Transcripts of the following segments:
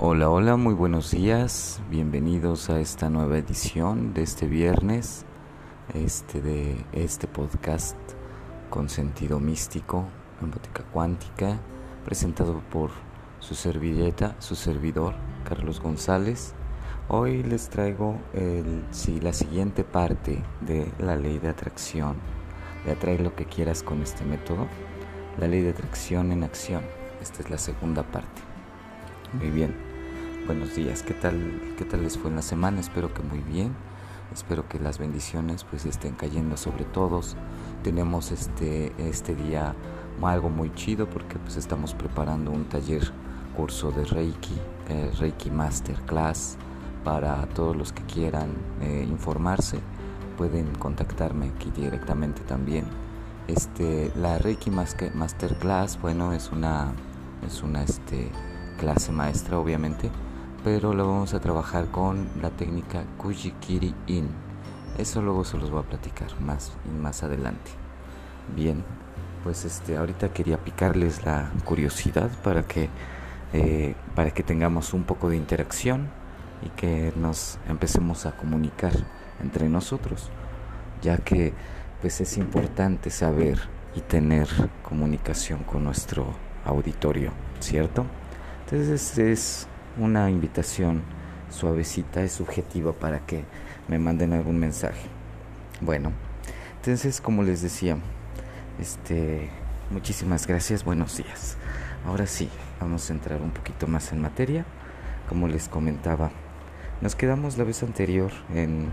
Hola, hola, muy buenos días. Bienvenidos a esta nueva edición de este viernes, este de este podcast con sentido místico en botica cuántica, presentado por su servilleta, su servidor, Carlos González. Hoy les traigo el, la siguiente parte de la ley de atracción. De atraer lo que quieras con este método. La ley de atracción en acción. Esta es la segunda parte. Muy bien buenos días. ¿Qué tal, ¿Qué tal les fue en la semana? Espero que muy bien. Espero que las bendiciones pues estén cayendo sobre todos. Tenemos este, este día algo muy chido porque pues estamos preparando un taller curso de Reiki, eh, Reiki Masterclass para todos los que quieran eh, informarse. Pueden contactarme aquí directamente también. Este, la Reiki Masterclass, bueno, es una, es una este, clase maestra obviamente pero lo vamos a trabajar con la técnica Kujikiri In. Eso luego se los voy a platicar más más adelante. Bien, pues este ahorita quería picarles la curiosidad para que eh, para que tengamos un poco de interacción y que nos empecemos a comunicar entre nosotros, ya que pues es importante saber y tener comunicación con nuestro auditorio, ¿cierto? Entonces es una invitación suavecita y subjetiva para que me manden algún mensaje. Bueno, entonces como les decía, este, muchísimas gracias, buenos días. Ahora sí, vamos a entrar un poquito más en materia. Como les comentaba, nos quedamos la vez anterior en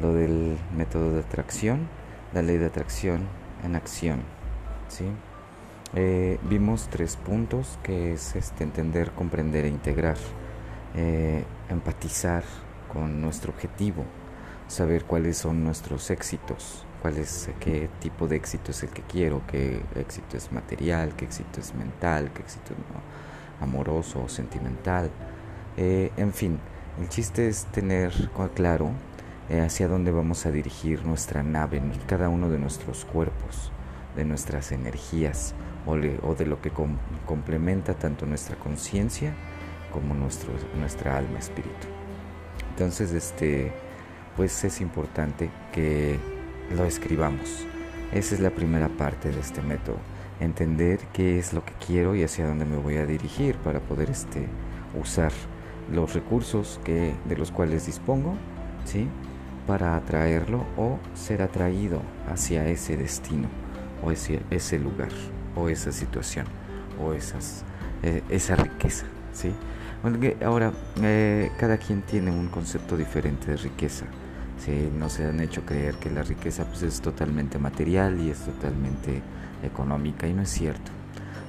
lo del método de atracción, la ley de atracción en acción, ¿sí? Eh, vimos tres puntos que es este, entender, comprender e integrar, eh, empatizar con nuestro objetivo, saber cuáles son nuestros éxitos, cuál es, qué tipo de éxito es el que quiero, qué éxito es material, qué éxito es mental, qué éxito es amoroso o sentimental, eh, en fin, el chiste es tener claro hacia dónde vamos a dirigir nuestra nave, cada uno de nuestros cuerpos, de nuestras energías o, de lo que complementa tanto nuestra conciencia como nuestro, nuestra alma espíritu. Entonces, este, pues es importante que lo escribamos. Esa es la primera parte de este método. Entender qué es lo que quiero y hacia dónde me voy a dirigir para poder este, usar los recursos que, de los cuales dispongo, ¿sí? Para atraerlo o ser atraído hacia ese destino o ese, ese lugar o esa situación o esas, eh, esa riqueza. ¿sí? ahora, eh, cada quien tiene un concepto diferente de riqueza. ¿sí? No se han hecho creer que la riqueza pues, es totalmente material y es totalmente económica y no es cierto.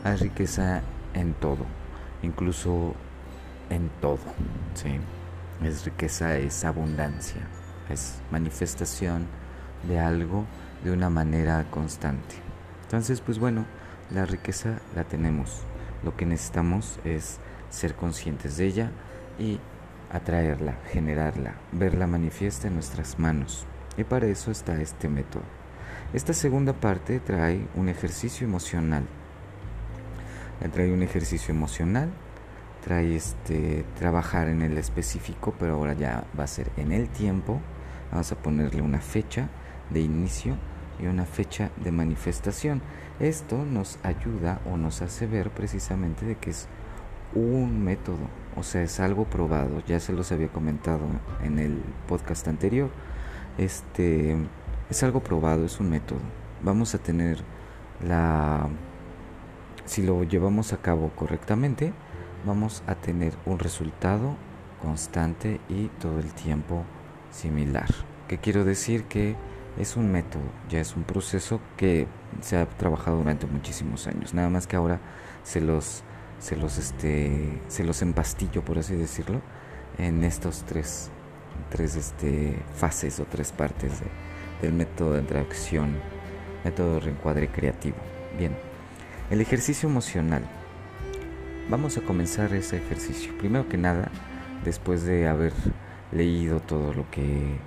Hay riqueza en todo, incluso en todo. ¿sí? Es riqueza, es abundancia, es manifestación de algo de una manera constante. Entonces, pues bueno, la riqueza la tenemos. Lo que necesitamos es ser conscientes de ella y atraerla, generarla, verla manifiesta en nuestras manos. Y para eso está este método. Esta segunda parte trae un ejercicio emocional. Trae un ejercicio emocional, trae este trabajar en el específico, pero ahora ya va a ser en el tiempo. Vamos a ponerle una fecha de inicio y una fecha de manifestación. Esto nos ayuda o nos hace ver precisamente de que es un método, o sea, es algo probado, ya se los había comentado en el podcast anterior. Este es algo probado, es un método. Vamos a tener la si lo llevamos a cabo correctamente, vamos a tener un resultado constante y todo el tiempo similar. ¿Qué quiero decir? Que es un método, ya es un proceso que se ha trabajado durante muchísimos años. Nada más que ahora se los, se los, este, se los empastillo, por así decirlo, en estos tres, tres este, fases o tres partes del método de atracción, método de reencuadre creativo. Bien, el ejercicio emocional. Vamos a comenzar ese ejercicio. Primero que nada, después de haber leído todo lo que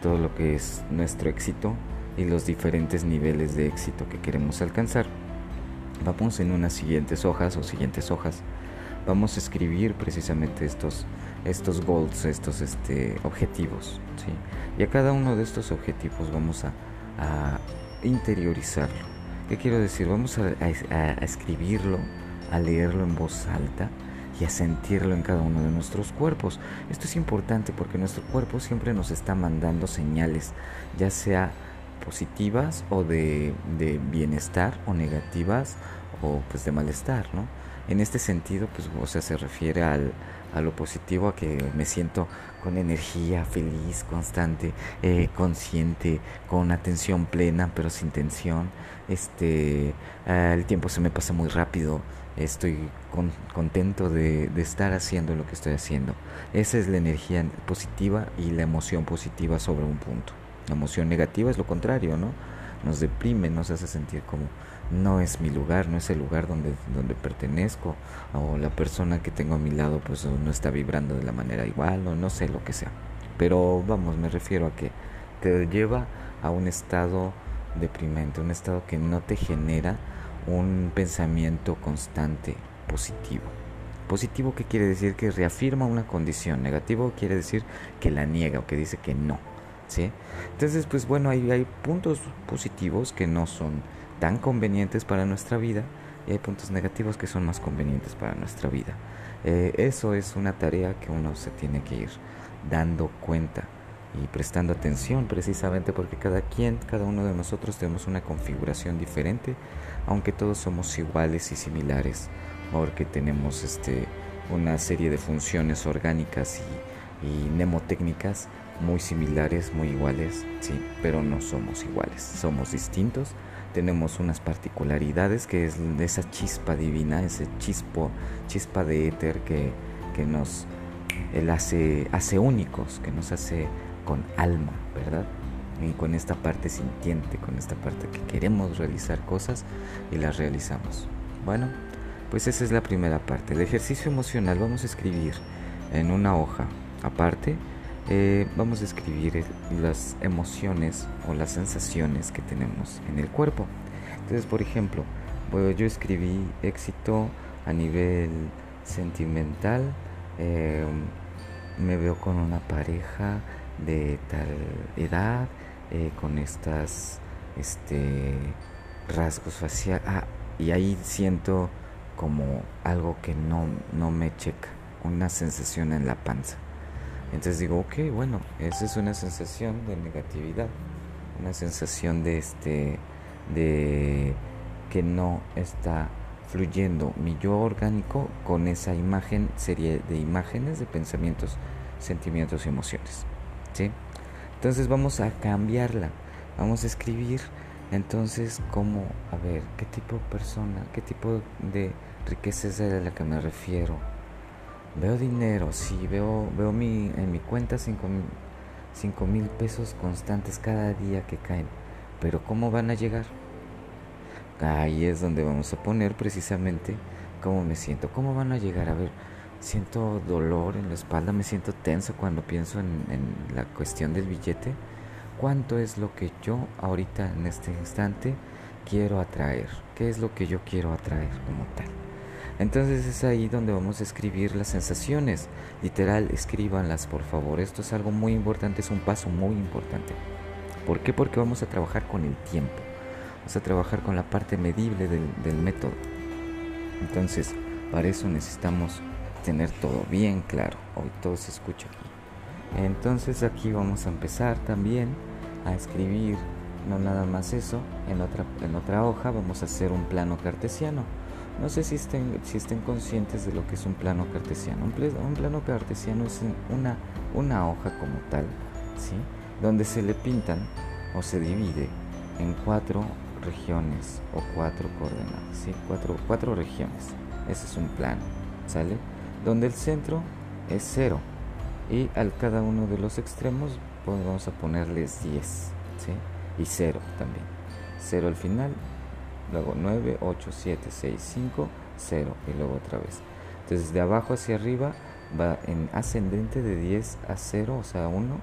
todo lo que es nuestro éxito y los diferentes niveles de éxito que queremos alcanzar. Vamos en unas siguientes hojas o siguientes hojas vamos a escribir precisamente estos, estos goals, estos este, objetivos. Y a cada uno de estos objetivos vamos a, interiorizarlo. ¿Qué quiero decir? Vamos a, escribirlo, a leerlo en voz alta y a sentirlo en cada uno de nuestros cuerpos. Esto es importante porque nuestro cuerpo siempre nos está mandando señales, ya sea positivas o de, de bienestar o negativas o pues de malestar, ¿no? En este sentido, pues, o sea, se refiere al, a lo positivo, a que me siento con energía, feliz, constante, eh, consciente, con atención plena, pero sin tensión. Este, eh, el tiempo se me pasa muy rápido, estoy contento de, de, estar haciendo lo que estoy haciendo. Esa es la energía positiva y la emoción positiva sobre un punto. La emoción negativa es lo contrario, ¿no? Nos deprime, nos hace sentir como no es mi lugar, no es el lugar donde, donde pertenezco, o la persona que tengo a mi lado pues no está vibrando de la manera igual, o no sé lo que sea. Pero vamos, me refiero a que te lleva a un estado deprimente, un estado que no te genera un pensamiento constante positivo. Positivo que quiere decir que reafirma una condición, negativo quiere decir que la niega o que dice que no. ¿sí? Entonces, pues bueno, hay, hay puntos positivos que no son tan convenientes para nuestra vida y hay puntos negativos que son más convenientes para nuestra vida. Eh, eso es una tarea que uno se tiene que ir dando cuenta y prestando atención precisamente porque cada quien, cada uno de nosotros tenemos una configuración diferente, aunque todos somos iguales y similares, porque tenemos este, una serie de funciones orgánicas y, y mnemotécnicas muy similares, muy iguales, sí, pero no somos iguales, somos distintos tenemos unas particularidades que es esa chispa divina, ese chispo, chispa de éter que, que nos él hace, hace únicos, que nos hace con alma, ¿verdad? Y con esta parte sintiente, con esta parte que queremos realizar cosas y las realizamos. Bueno, pues esa es la primera parte. El ejercicio emocional vamos a escribir en una hoja aparte eh, vamos a escribir las emociones o las sensaciones que tenemos en el cuerpo. Entonces, por ejemplo, yo escribí éxito a nivel sentimental, em, me veo con una pareja de tal edad, eh, con estas este, rasgos faciales, ah, y ahí siento como algo que no, no me checa, una sensación en la panza. Entonces digo, ok, bueno, esa es una sensación de negatividad, una sensación de este, de que no está fluyendo mi yo orgánico con esa imagen, serie de imágenes, de pensamientos, sentimientos y emociones. ¿Sí? Entonces vamos a cambiarla, vamos a escribir entonces cómo, a ver, qué tipo de persona, qué tipo de riqueza es a la que me refiero Veo dinero, sí, veo, veo mi, en mi cuenta 5 mil pesos constantes cada día que caen. Pero ¿cómo van a llegar? Ahí es donde vamos a poner precisamente cómo me siento. ¿Cómo van a llegar? A ver, siento dolor en la espalda, me siento tenso cuando pienso en, en la cuestión del billete. ¿Cuánto es lo que yo ahorita en este instante quiero atraer? ¿Qué es lo que yo quiero atraer como tal? Entonces es ahí donde vamos a escribir las sensaciones. Literal, escríbanlas por favor. Esto es algo muy importante, es un paso muy importante. ¿Por qué? Porque vamos a trabajar con el tiempo. Vamos a trabajar con la parte medible del, método. Entonces, para eso necesitamos tener todo bien claro. Hoy todo se escucha aquí. Entonces aquí vamos a empezar también a escribir, no nada más eso, en otra, en otra hoja vamos a hacer un plano cartesiano no sé si estén, si estén conscientes de lo que es un plano cartesiano. Un, plano cartesiano es una, una hoja como tal, ¿sí? donde se le pintan o se divide en cuatro regiones o cuatro coordenadas, ¿sí? cuatro, cuatro regiones. Ese es un plano, ¿sale? Donde el centro es cero y al cada uno de los extremos pues vamos a ponerles 10, ¿sí? Y cero también. Cero al final luego 9, 8, 7, 6, 5, 0 y luego otra vez. Entonces de abajo hacia arriba va en ascendente de 10 a 0, o sea 1,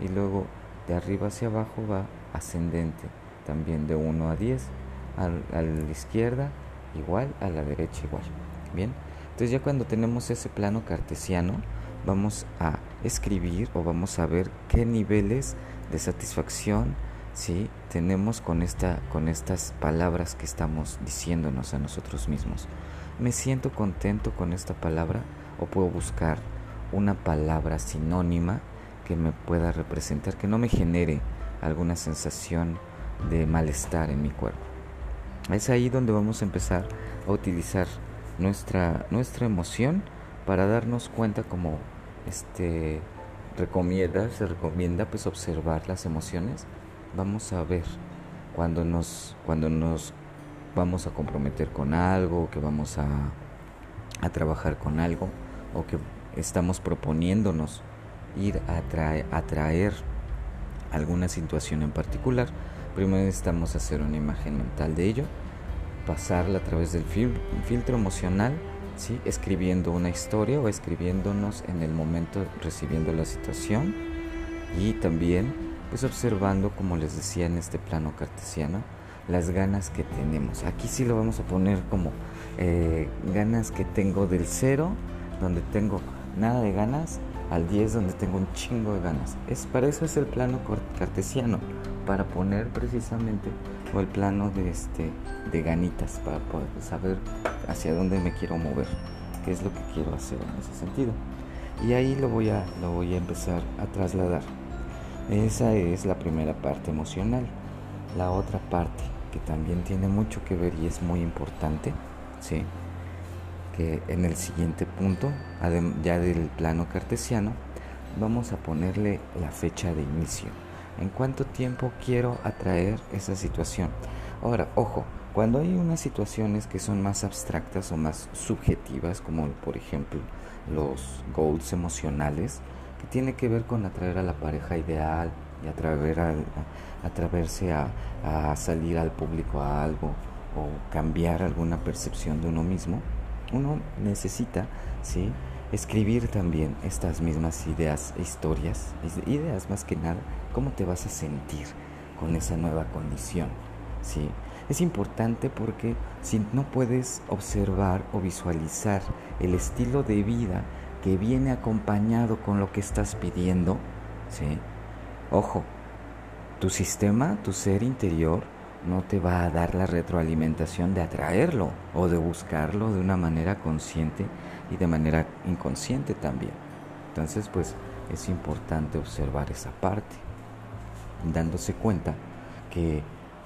y luego de arriba hacia abajo va ascendente también de 1 a 10, a la izquierda igual, a la derecha igual. Bien, Entonces ya cuando tenemos ese plano cartesiano, vamos a escribir o vamos a ver qué niveles de satisfacción ¿sí? tenemos con, esta, con estas palabras que estamos diciéndonos a nosotros mismos. ¿Me siento contento con esta palabra o puedo buscar una palabra sinónima que me pueda representar, que no me genere alguna sensación de malestar en mi cuerpo? Es ahí donde vamos a empezar a utilizar nuestra, nuestra emoción para darnos cuenta como este recomienda, se recomienda pues observar las emociones. Vamos a ver cuando nos, cuando nos vamos a comprometer con algo, que vamos a, a trabajar con algo, o que estamos proponiéndonos ir a, traer, a traer alguna situación en particular. Primero necesitamos hacer una imagen mental de ello, pasarla a través del filtro emocional ¿sí? escribiendo una historia o escribiéndonos en el momento recibiendo la situación y también pues observando como les decía en este plano cartesiano las ganas que tenemos aquí sí lo vamos a poner como eh, ganas que tengo del cero donde tengo nada de ganas al 10 donde tengo un chingo de ganas es para eso es el plano cartesiano para poner precisamente el plano de este de ganitas para poder saber hacia dónde me quiero mover, qué es lo que quiero hacer en ese sentido. Y ahí lo voy a lo voy a empezar a trasladar. Esa es la primera parte emocional. La otra parte que también tiene mucho que ver y es muy importante, sí, que en el siguiente punto, ya del plano cartesiano, vamos a ponerle la fecha de inicio en cuánto tiempo quiero atraer esa situación. Ahora, ojo, cuando hay unas situaciones que son más abstractas o más subjetivas, como por ejemplo los goals emocionales, que tiene que ver con atraer a la pareja ideal y atraer a, a, a salir al público a algo o cambiar alguna percepción de uno mismo, uno necesita, ¿sí? Escribir también estas mismas ideas, historias, ideas más que nada, cómo te vas a sentir con esa nueva condición. ¿sí? Es importante porque si no puedes observar o visualizar el estilo de vida que viene acompañado con lo que estás pidiendo, ¿sí? ojo, tu sistema, tu ser interior, no te va a dar la retroalimentación de atraerlo o de buscarlo de una manera consciente y de manera inconsciente también. Entonces, pues es importante observar esa parte, dándose cuenta que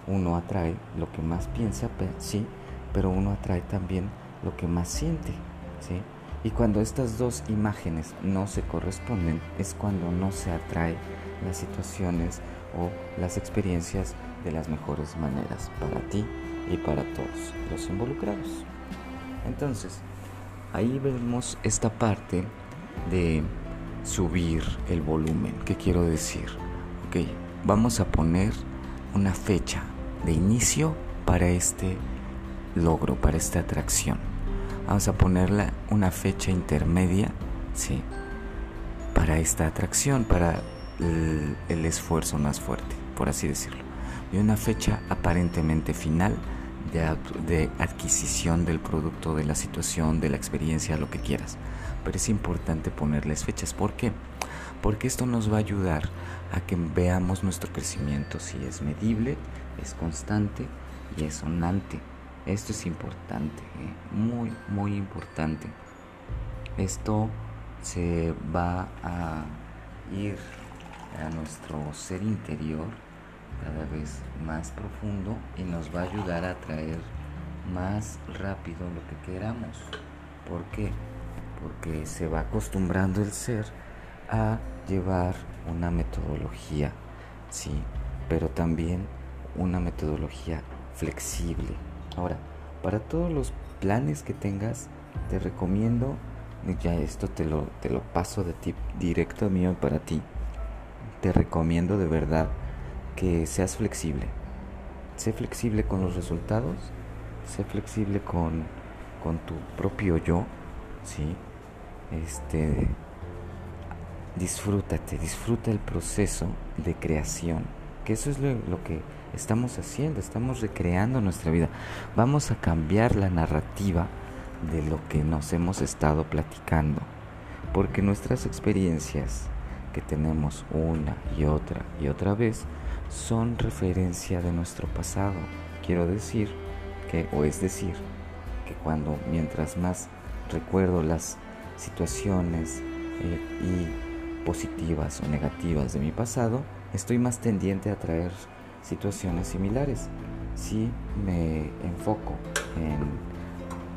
uno atrae lo que más piensa, sí, pero uno atrae también lo que más siente, ¿sí? Y cuando estas dos imágenes no se corresponden, es cuando no se atrae las situaciones o las experiencias de las mejores maneras para ti y para todos los involucrados. Entonces, ahí vemos esta parte de subir el volumen. ¿Qué quiero decir? Ok, vamos a poner una fecha de inicio para este logro, para esta atracción. Vamos a ponerle una fecha intermedia, ¿sí? Para esta atracción, para el esfuerzo más fuerte, por así decirlo. Y una fecha aparentemente final de, adquisición del producto, de la situación, de la experiencia, lo que quieras. Pero es importante ponerles fechas. ¿Por qué? Porque esto nos va a ayudar a que veamos nuestro crecimiento si es medible, es constante y es sonante. Esto es importante, ¿eh? muy, muy importante. Esto se va a ir a nuestro ser interior cada vez más profundo y nos va a ayudar a traer más rápido lo que queramos. ¿Por qué? Porque se va acostumbrando el ser a llevar una metodología, sí, pero también una metodología flexible. Ahora, para todos los planes que tengas, te recomiendo, ya esto te lo, te lo paso de ti, directo mío para ti, te recomiendo de verdad que seas flexible. Sé flexible con los resultados, sé flexible con, con tu propio yo, ¿sí? Este, disfrútate, disfruta el proceso de creación, que eso es lo, lo que estamos haciendo, estamos recreando nuestra vida. Vamos a cambiar la narrativa de lo que nos hemos estado platicando, porque nuestras experiencias que tenemos una y otra y otra vez son referencia de nuestro pasado. Quiero decir que, o es decir, que cuando mientras más recuerdo las situaciones eh, y positivas o negativas de mi pasado, estoy más tendiente a traer situaciones similares. Si me enfoco en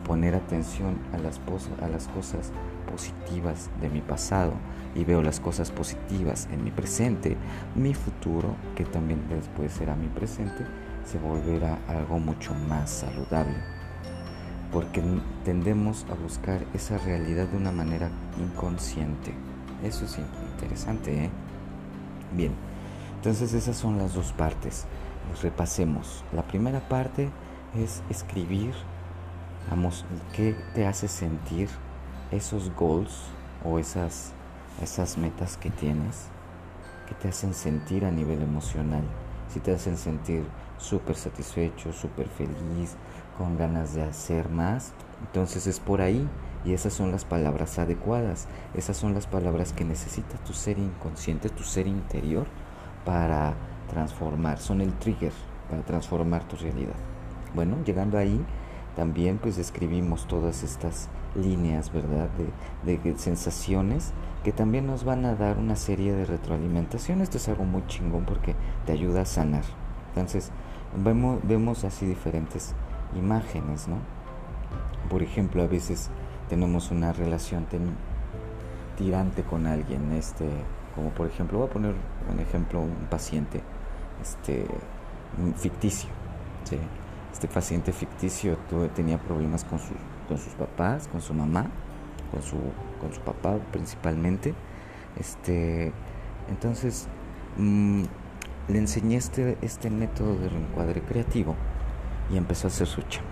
poner atención a las, a las cosas positivas de mi pasado y veo las cosas positivas en mi presente, mi futuro, que también después será mi presente, se volverá algo mucho más saludable. Porque tendemos a buscar esa realidad de una manera inconsciente. Eso es interesante, ¿eh? Bien, entonces esas son las dos partes. repasemos. La primera parte es escribir Vamos, ¿qué te hace sentir esos goals o esas, esas metas que tienes? ¿Qué te hacen sentir a nivel emocional? Si te hacen sentir súper satisfecho, súper feliz, con ganas de hacer más, entonces es por ahí y esas son las palabras adecuadas. Esas son las palabras que necesita tu ser inconsciente, tu ser interior para transformar. Son el trigger para transformar tu realidad. Bueno, llegando ahí, también pues describimos todas estas líneas, ¿verdad? De, de, sensaciones que también nos van a dar una serie de retroalimentación. Esto es algo muy chingón porque te ayuda a sanar. Entonces, vemos, vemos así diferentes imágenes, ¿no? Por ejemplo, a veces tenemos una relación tirante con alguien, este, como por ejemplo, voy a poner un ejemplo, un paciente, este, ficticio, este paciente ficticio tenía problemas con, con sus papás, con su mamá, con su, con su papá principalmente. Este, entonces mm, le enseñé este, este método de reencuadre creativo y empezó a hacer su chamba.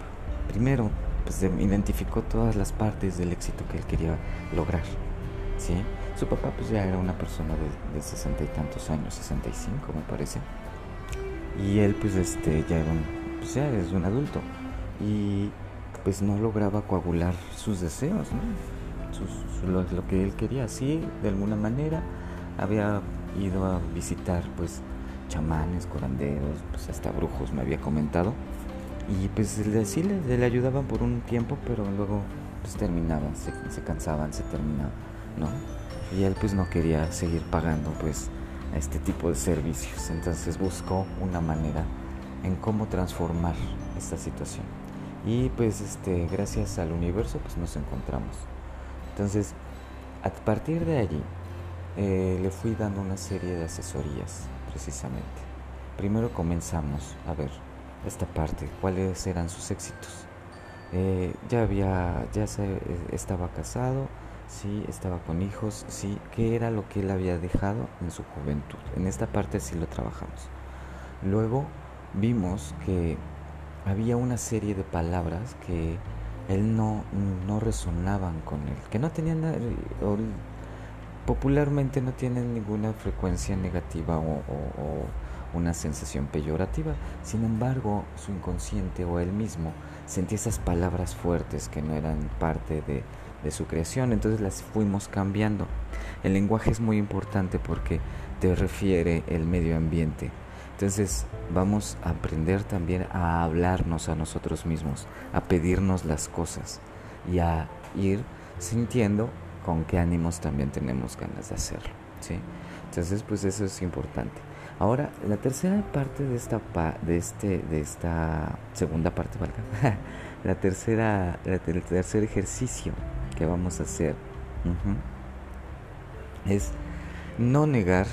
Primero, pues identificó todas las partes del éxito que él quería lograr. ¿sí? Su papá pues ya era una persona de sesenta y tantos años, 65 me parece. Y él pues este ya era un pues ya es un adulto y pues no lograba coagular sus deseos, lo, que él quería, sí, de alguna manera había ido a visitar pues chamanes, curanderos, pues hasta brujos me había comentado y pues sí le, le ayudaban por un tiempo, pero luego pues terminaban, se, cansaban, se terminaban, ¿no? Y él pues no quería seguir pagando pues este tipo de servicios, entonces buscó una manera en cómo transformar esta situación. Y pues este, gracias al universo pues nos encontramos. Entonces, a partir de allí, eh, le fui dando una serie de asesorías, precisamente. Primero comenzamos a ver esta parte, cuáles eran sus éxitos. Eh, ya había, ya se, eh, estaba casado, sí, estaba con hijos, sí, qué era lo que él había dejado en su juventud. En esta parte sí lo trabajamos. Luego vimos que había una serie de palabras que él no, no resonaban con él, que no tenían, o, popularmente no tienen ninguna frecuencia negativa o, una sensación peyorativa. Sin embargo, su inconsciente o él mismo sentía esas palabras fuertes que no eran parte de, de su creación, entonces las fuimos cambiando. El lenguaje es muy importante porque te refiere el medio ambiente entonces vamos a aprender también a hablarnos a nosotros mismos, a pedirnos las cosas y a ir sintiendo con qué ánimos también tenemos ganas de hacerlo. ¿sí? Entonces pues eso es importante. Ahora, la tercera parte de esta, de este, de esta segunda parte, ¿valga? la tercera, el tercer ejercicio que vamos a hacer es no negar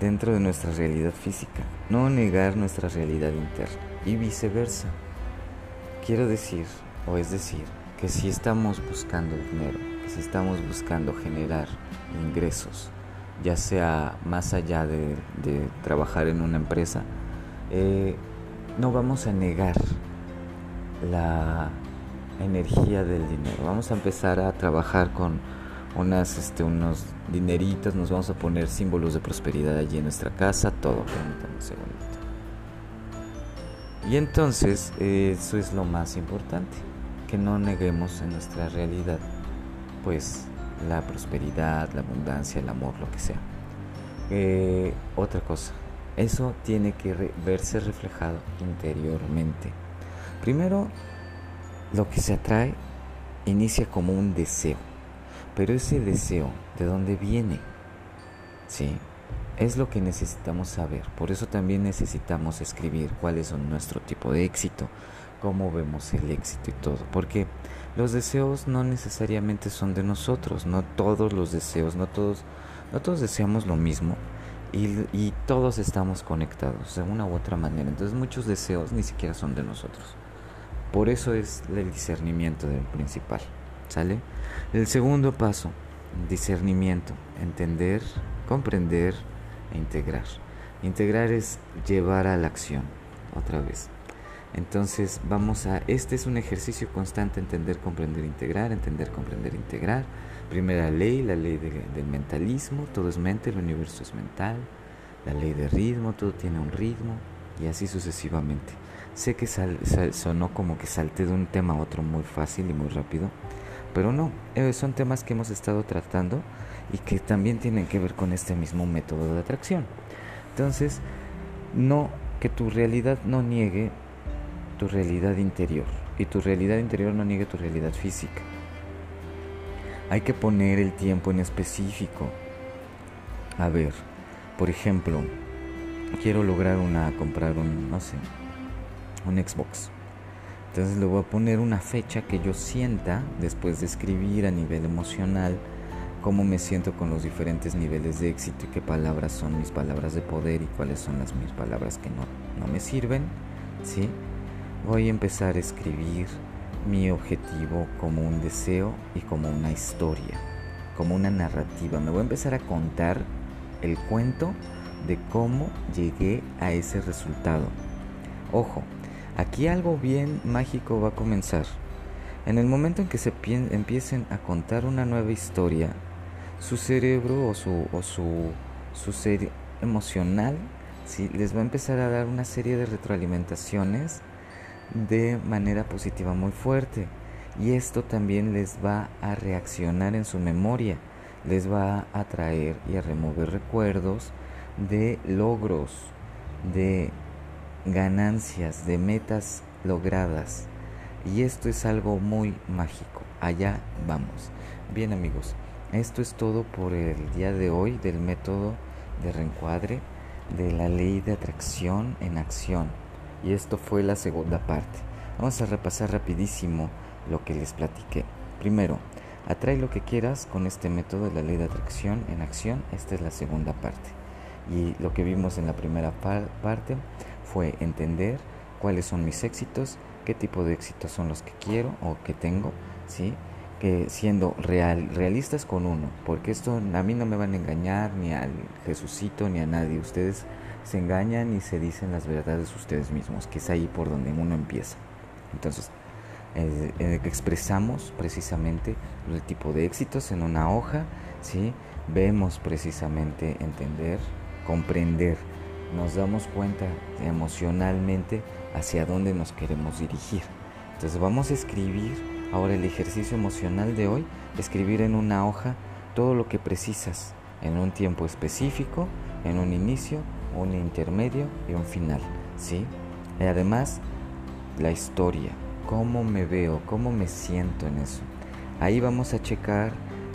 dentro de nuestra realidad física, no negar nuestra realidad interna y viceversa. Quiero decir, o es decir, que si estamos buscando dinero, que si estamos buscando generar ingresos, ya sea más allá de, trabajar en una empresa, eh, no vamos a negar la energía del dinero. Vamos a empezar a trabajar con unas, este, unos dineritos, nos vamos a poner símbolos de prosperidad allí en nuestra casa, todo. Y entonces, eso es lo más importante. que no neguemos en nuestra realidad, pues la prosperidad, la abundancia, el amor, lo que sea. Eh, otra cosa, eso tiene que verse reflejado interiormente. Primero, lo que se atrae inicia como un deseo, pero ese deseo, ¿de dónde viene? Sí, es lo que necesitamos saber. Por eso también necesitamos escribir cuáles son nuestro tipo de éxito, cómo vemos el éxito y todo. Porque los deseos no necesariamente son de nosotros, no todos los deseos, no todos, no todos deseamos lo mismo y, y todos estamos conectados de una u otra manera. Entonces muchos deseos ni siquiera son de nosotros. Por eso es el discernimiento del principal. ¿Sale? El segundo paso, discernimiento, entender, comprender, integrar. Integrar es llevar a la acción, otra vez. Entonces vamos a, este es un ejercicio constante, entender, comprender, integrar, entender, comprender, integrar. Primera ley, la ley del mentalismo, todo es mente, el universo es mental. La ley de ritmo, todo tiene un ritmo y así sucesivamente. Sé que sonó como que salté de un tema a otro muy fácil y muy rápido, pero no, eh, son temas que hemos estado tratando y que también tienen que ver con este mismo método de atracción. Entonces, no que tu realidad no niegue tu realidad interior y tu realidad interior no niegue tu realidad física. Hay que poner el tiempo en específico. A ver, por ejemplo, quiero lograr una comprar un no sé, un Xbox. Entonces le voy a poner una fecha que yo sienta después de escribir a nivel emocional cómo me siento con los diferentes niveles de éxito y qué palabras son mis palabras de poder y cuáles son las mis palabras que no, no me sirven, ¿sí? Voy a empezar a escribir mi objetivo como un deseo y como una historia, como una narrativa. Me voy a empezar a contar el cuento de cómo llegué a ese resultado. Ojo, aquí algo bien mágico va a comenzar. En el momento en que se empiecen a contar una nueva historia, su cerebro o su, o su, su emocional ¿sí? les va a empezar a dar una serie de retroalimentaciones de manera positiva muy fuerte. Y esto también les va a reaccionar en su memoria, les va a atraer y a remover recuerdos de logros, de ganancias, de metas logradas. Y esto es algo muy mágico. Allá vamos. Bien amigos, esto es todo por el día de hoy del método de reencuadre de la ley de atracción en acción. Y esto fue la segunda parte. Vamos a repasar rapidísimo lo que les platiqué. Primero, atrae lo que quieras con este método de la ley de atracción en acción. Esta es la segunda parte. Y lo que vimos en la primera parte fue entender cuáles son mis éxitos, qué tipo de éxitos son los que quiero o que tengo, ¿sí? que siendo real, realistas con uno, porque esto a mí no me van a engañar ni al Jesucito ni a nadie, ustedes se engañan y se dicen las verdades ustedes mismos, que es ahí por donde uno empieza. Entonces, eh, eh, expresamos precisamente el tipo de éxitos en una hoja, ¿sí? vemos precisamente entender, comprender, nos damos cuenta emocionalmente hacia dónde nos queremos dirigir. Entonces vamos a escribir Ahora el ejercicio emocional de hoy, escribir en una hoja todo lo que precisas en un tiempo específico, en un inicio, un intermedio y un final, ¿sí? Y además la historia, cómo me veo, cómo me siento en eso. Ahí vamos a checar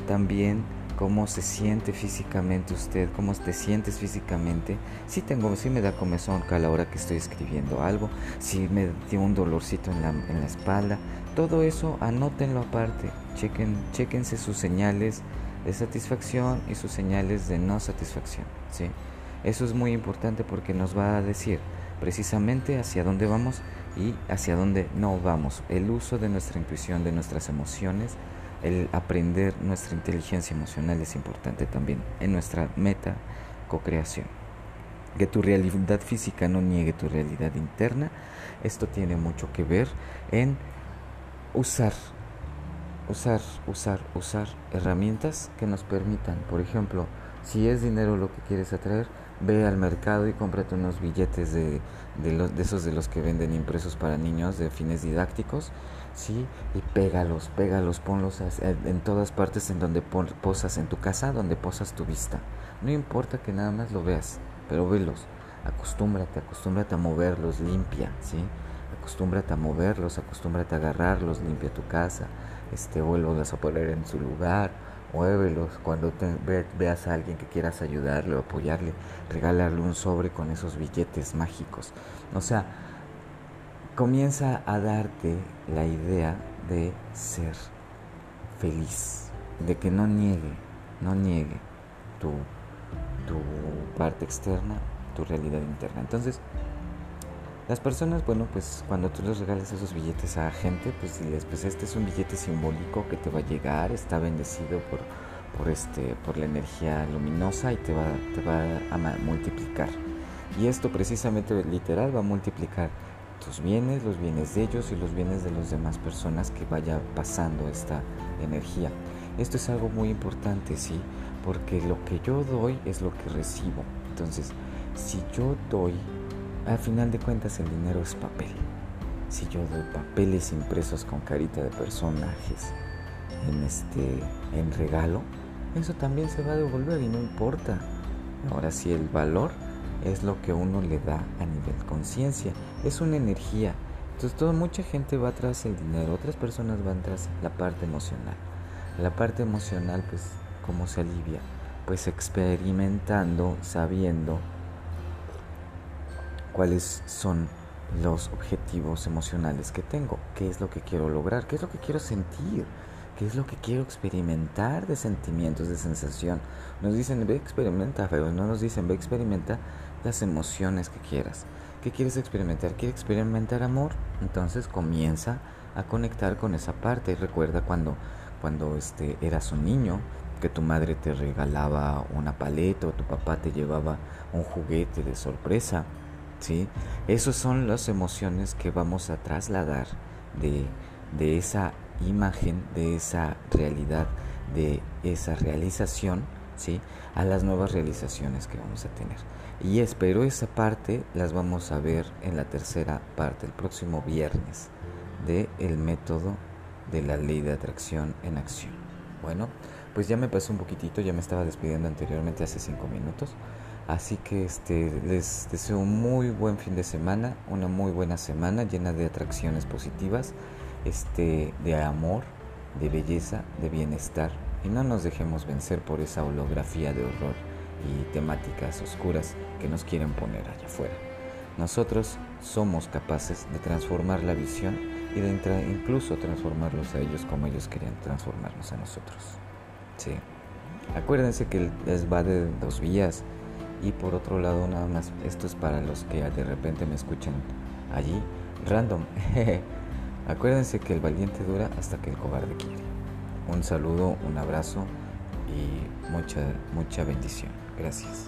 también cómo se siente físicamente usted, cómo te sientes físicamente. Si tengo, si me da comezón a la hora que estoy escribiendo algo, si me dio un dolorcito en la, en la espalda, todo eso anótenlo aparte, chequen, chequense sus señales de satisfacción y sus señales de no satisfacción. ¿sí? Eso es muy importante porque nos va a decir precisamente hacia dónde vamos y hacia dónde no vamos. El uso de nuestra intuición, de nuestras emociones, el aprender nuestra inteligencia emocional es importante también en nuestra meta co-creación. Que tu realidad física no niegue tu realidad interna. Esto tiene mucho que ver en usar, usar, usar, usar herramientas que nos permitan, por ejemplo, si es dinero lo que quieres atraer, ve al mercado y cómprate unos billetes de, de, los, de esos de los que venden impresos para niños de fines didácticos, ¿sí? Y pégalos, pégalos, ponlos en todas partes en donde posas, en tu casa, donde posas tu vista. No importa que nada más lo veas, pero velos. Acostúmbrate, acostúmbrate a moverlos, limpia, ¿sí? Acostúmbrate a moverlos, acostúmbrate a agarrarlos, limpia tu casa, este, vuelvos a poner en su lugar muévelos, cuando veas a alguien que quieras ayudarle o apoyarle, regalarle un sobre con esos billetes mágicos. O sea, comienza a darte la idea de ser feliz, de que no niegue, no niegue tu, tu parte externa, tu realidad interna. Entonces, las personas, bueno, pues cuando tú les regales esos billetes a gente, pues diles, pues este es un billete simbólico que te va a llegar, está bendecido por, por, este, por la energía luminosa y te va, te va a multiplicar. Y esto precisamente literal va a multiplicar tus bienes, los bienes de ellos y los bienes de las demás personas que vaya pasando esta energía. Esto es algo muy importante, ¿sí? Porque lo que yo doy es lo que recibo. Entonces, si yo doy al final de cuentas el dinero es papel. Si yo doy papeles impresos con carita de personajes en este en regalo, eso también se va a devolver y no importa. Ahora sí el valor es lo que uno le da a nivel conciencia, es una energía. Entonces toda mucha gente va tras el dinero, otras personas van tras la parte emocional. La parte emocional pues cómo se alivia, pues experimentando, sabiendo cuáles son los objetivos emocionales que tengo, qué es lo que quiero lograr, qué es lo que quiero sentir, qué es lo que quiero experimentar de sentimientos, de sensación. Nos dicen, ve experimenta, pero no nos dicen, ve experimenta las emociones que quieras. ¿Qué quieres experimentar? ¿Quieres experimentar amor? Entonces comienza a conectar con esa parte. Recuerda cuando, cuando este, eras un niño, que tu madre te regalaba una paleta o tu papá te llevaba un juguete de sorpresa ¿sí? Esas son las emociones que vamos a trasladar de, de esa imagen, de esa realidad, de esa realización, ¿sí? A las nuevas realizaciones que vamos a tener. Y espero esa parte las vamos a ver en la tercera parte, el próximo viernes, de el método de la ley de atracción en acción. Bueno, pues ya me pasó un poquitito, ya me estaba despidiendo anteriormente hace cinco minutos. Así que este, les deseo un muy buen fin de semana, una muy buena semana llena de atracciones positivas, este, de amor, de belleza, de bienestar. Y no nos dejemos vencer por esa holografía de horror y temáticas oscuras que nos quieren poner allá afuera. Nosotros somos capaces de transformar la visión y de incluso transformarlos a ellos como ellos querían transformarnos a nosotros. Sí. Acuérdense que les va de dos vías y por otro lado, nada más, esto es para los que de repente me escuchen allí, random. Acuérdense que el valiente dura hasta que el cobarde quiere. Un saludo, un abrazo y mucha, mucha bendición. Gracias.